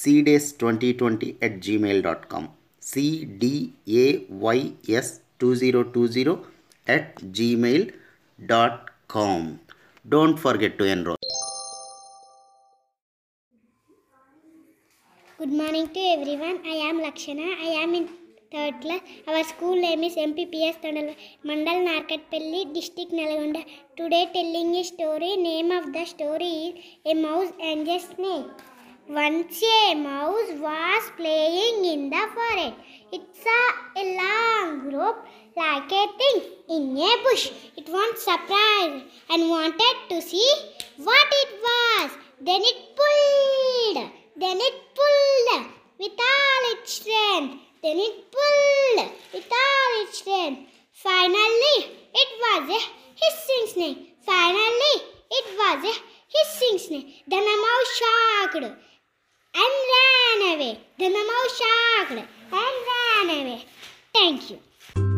cdays 2020 at gmail.com cdays2020 at gmail.com don't forget to enroll good morning to everyone i am lakshana i am in third our school name is is MPPS Thondal mandal Narketpally district Nalgonda today telling ఈ story name of the story is a mouse and a snake Once a mouse was playing in the forest. It saw a long rope like a thing in a bush. It was surprised and wanted to see what it was. Then it pulled. Then it pulled with all its strength. Then it pulled with all its strength. Finally, it was a hissing snake. Finally, it was a hissing snake. Then a mouse shocked and ran away. Then the mouse shocked and ran away. Thank you.